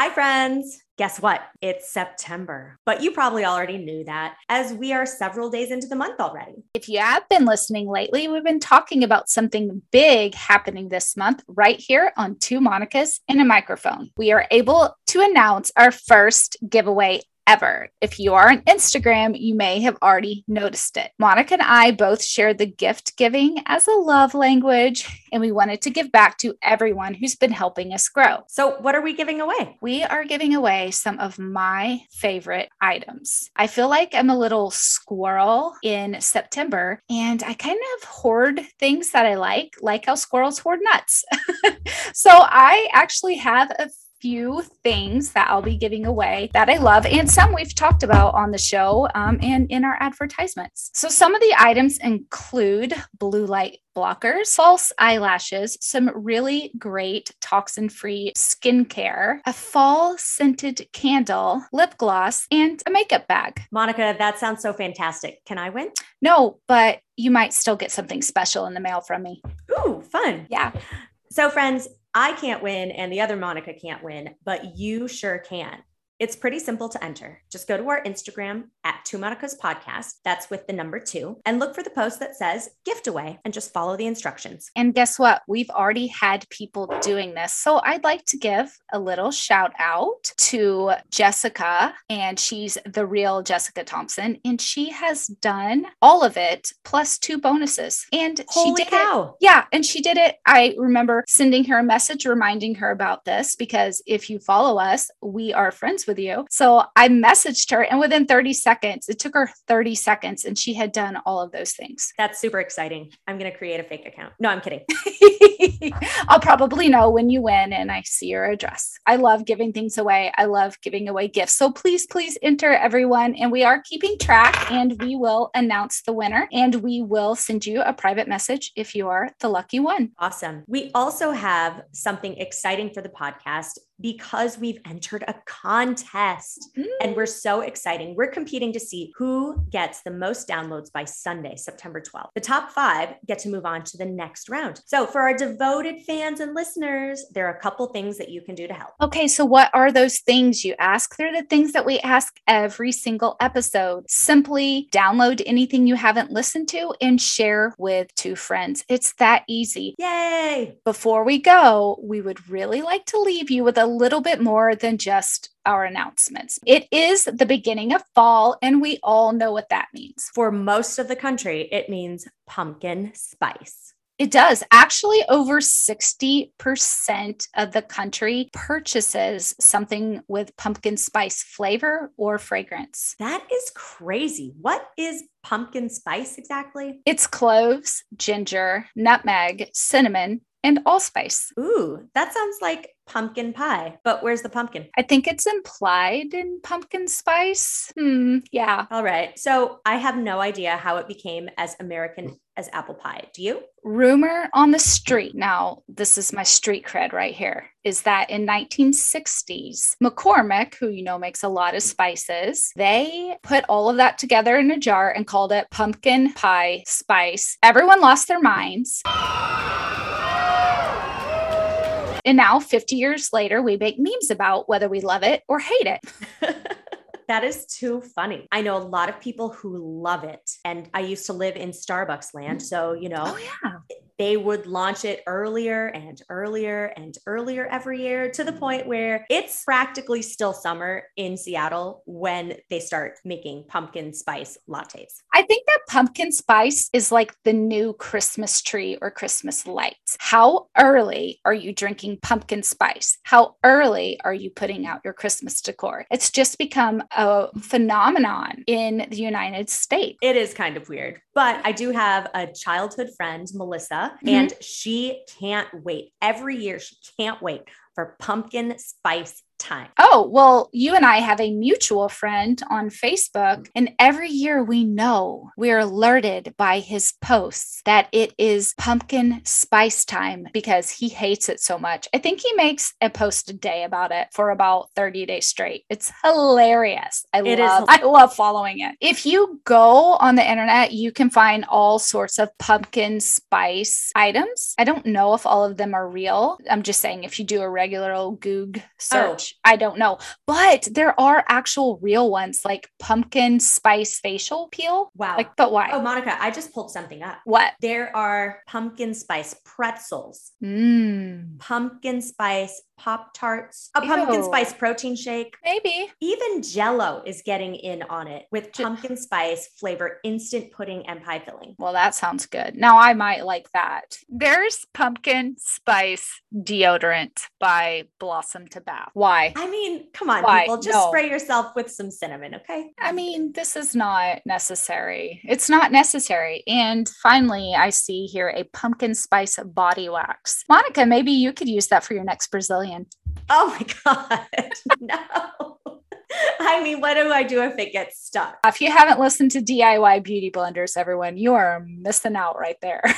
Hi, friends. Guess what? It's September, but you probably already knew that as we are several days into the month already. If you have been listening lately, we've been talking about something big happening this month right here on Two Monicas and a Microphone. We are able to announce our first giveaway ever. If you are on Instagram, you may have already noticed it. Monica and I both share the gift giving as a love language, and we wanted to give back to everyone who's been helping us grow. So, what are we giving away? We are giving away some of my favorite items. I feel like I'm a little squirrel in September, and I kind of hoard things that I like, like how squirrels hoard nuts. so, I actually have a few things that I'll be giving away that I love, and some we've talked about on the show um, and in our advertisements. So, some of the items include blue light blockers, false eyelashes, some really great toxin free skincare, a fall scented candle, lip gloss, and a makeup bag. Monica, that sounds so fantastic. Can I win? No, but you might still get something special in the mail from me. Ooh, fun. Yeah. So, friends, I can't win and the other Monica can't win, but you sure can. It's pretty simple to enter. Just go to our Instagram at Two Monica's Podcast. That's with the number two, and look for the post that says gift away and just follow the instructions. And guess what? We've already had people doing this. So I'd like to give a little shout out to Jessica, and she's the real Jessica Thompson, and she has done all of it plus two bonuses. And Holy she did cow. it. Yeah. And she did it. I remember sending her a message reminding her about this because if you follow us, we are friends with you. So I messaged her, and within 30 seconds, it took her 30 seconds, and she had done all of those things. That's super exciting. I'm going to create a fake account. No, I'm kidding. I'll probably know when you win and I see your address. I love giving things away. I love giving away gifts. So please, please enter everyone. And we are keeping track and we will announce the winner and we will send you a private message if you are the lucky one. Awesome. We also have something exciting for the podcast because we've entered a contest Mm. and we're so exciting. We're competing to see who gets the most downloads by Sunday, September 12th. The top five get to move on to the next round. So, for our devoted fans and listeners, there are a couple things that you can do to help. Okay, so what are those things you ask? They're the things that we ask every single episode. Simply download anything you haven't listened to and share with two friends. It's that easy. Yay! Before we go, we would really like to leave you with a little bit more than just our announcements. It is the beginning of fall, and we all know what that means. For most of the country, it means pumpkin spice. It does. Actually, over 60% of the country purchases something with pumpkin spice flavor or fragrance. That is crazy. What is pumpkin spice exactly? It's cloves, ginger, nutmeg, cinnamon, and allspice. Ooh, that sounds like pumpkin pie. But where's the pumpkin? I think it's implied in pumpkin spice. Hmm, yeah. All right. So I have no idea how it became as American as apple pie. Do you? Rumor on the street. Now, this is my street cred right here. Is that in 1960s, McCormick, who you know makes a lot of spices, they put all of that together in a jar and called it pumpkin pie spice. Everyone lost their minds. And now, 50 years later, we make memes about whether we love it or hate it. that is too funny. I know a lot of people who love it. And I used to live in Starbucks land. So, you know, Oh, yeah. They would launch it earlier and earlier and earlier every year to the point where it's practically still summer in Seattle when they start making pumpkin spice lattes. I think that pumpkin spice is like the new Christmas tree or Christmas lights. How early are you drinking pumpkin spice? How early are you putting out your Christmas decor? It's just become a phenomenon in the United States. It is kind of weird, but I do have a childhood friend, Melissa, Mhm. and she can't wait. Every year, she can't wait for pumpkin spice time. Oh, well, you and I have a mutual friend on Facebook, and every year we know we're alerted by his posts that it is pumpkin spice time because he hates it so much. I think he makes a post a day about it for about 30 days straight. It's hilarious. I It love I love following it. If you go on the internet, you can find all sorts of pumpkin spice items. I don't know if all of them are real. I'm just saying if you do a regular old Goog oh. search, gosh, I don't know. But there are actual real ones like pumpkin spice facial peel. Wow. Like, but why? Oh, Monica, I just pulled something up. what? There are pumpkin spice pretzels, Mmm. pumpkin spice Pop Tarts, a pumpkin Ew. spice protein shake. Maybe. Even Jello is getting in on it with pumpkin spice flavor instant pudding and pie filling. Well, that sounds good. Now I might like that. There's pumpkin spice deodorant by Blossom to Bath. Why? I mean, come on, Why? people, just No. spray yourself with some cinnamon, okay? I mean, this is not necessary. It's not necessary. And finally, I see here a pumpkin spice body wax. Monica, maybe you could use that for your next Brazilian. Oh my God, no. I mean, what do I do if it gets stuck? If you haven't listened to DIY beauty blenders, everyone, you are missing out right there.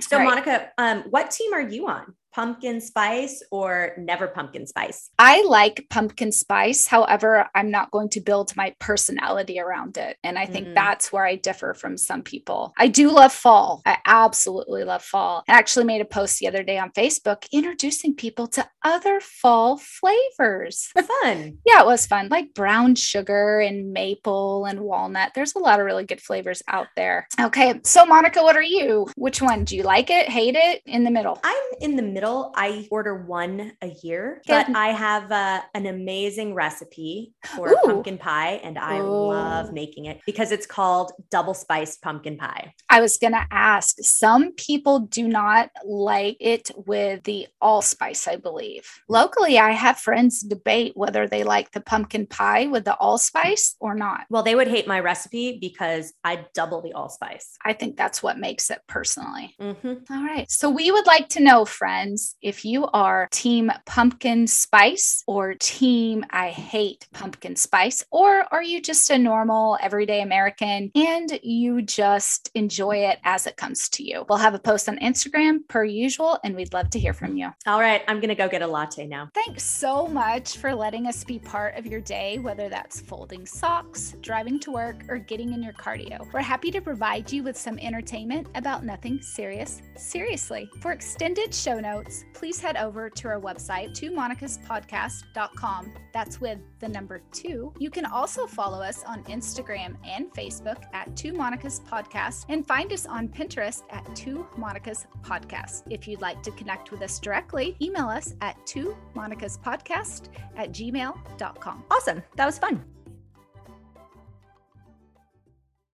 So, Right. Monica, um, what team are you on? Pumpkin spice or never pumpkin spice? I like pumpkin spice. However, I'm not going to build my personality around it. And I think Mhm. that's where I differ from some people. I do love fall. I absolutely love fall. I actually made a post the other day on Facebook introducing people to other fall flavors. Fun. yeah, it was fun, like brown sugar and maple and walnut. There's a lot of really good flavors out there. Okay. So, Monica, what are you? Which one? Do you like it, hate it, in the middle? I'm in the middle. I order one a year, but I have uh, an amazing recipe for Ooh. pumpkin pie, and I love making it because it's called double spiced pumpkin pie. I was going to ask. Some people do not like it with the allspice, I believe. Locally, I have friends debate whether they like the pumpkin pie with the allspice or not. Well, they would hate my recipe because I double the allspice. I think that's what makes it personally. Mm-hmm. All right. So we would like to know, friends, if you are team pumpkin spice or team I hate pumpkin spice, or are you just a normal everyday American and you just enjoy it as it comes to you? We'll have a post on Instagram per usual, and we'd love to hear from you. All right, I'm going to go get a latte now. Thanks so much for letting us be part of your day, whether that's folding socks, driving to work, or getting in your cardio. We're happy to provide you with some entertainment about nothing serious, seriously. For extended show notes, please head over to our website, twomonicaspodcast.com. That's with the number two. You can also follow us on Instagram and Facebook at Two Monica's Podcast and find us on Pinterest at Two Monica's Podcast. If you'd like to connect with us directly, email us at two Monica's Podcast at gmail.com. Awesome. That was fun.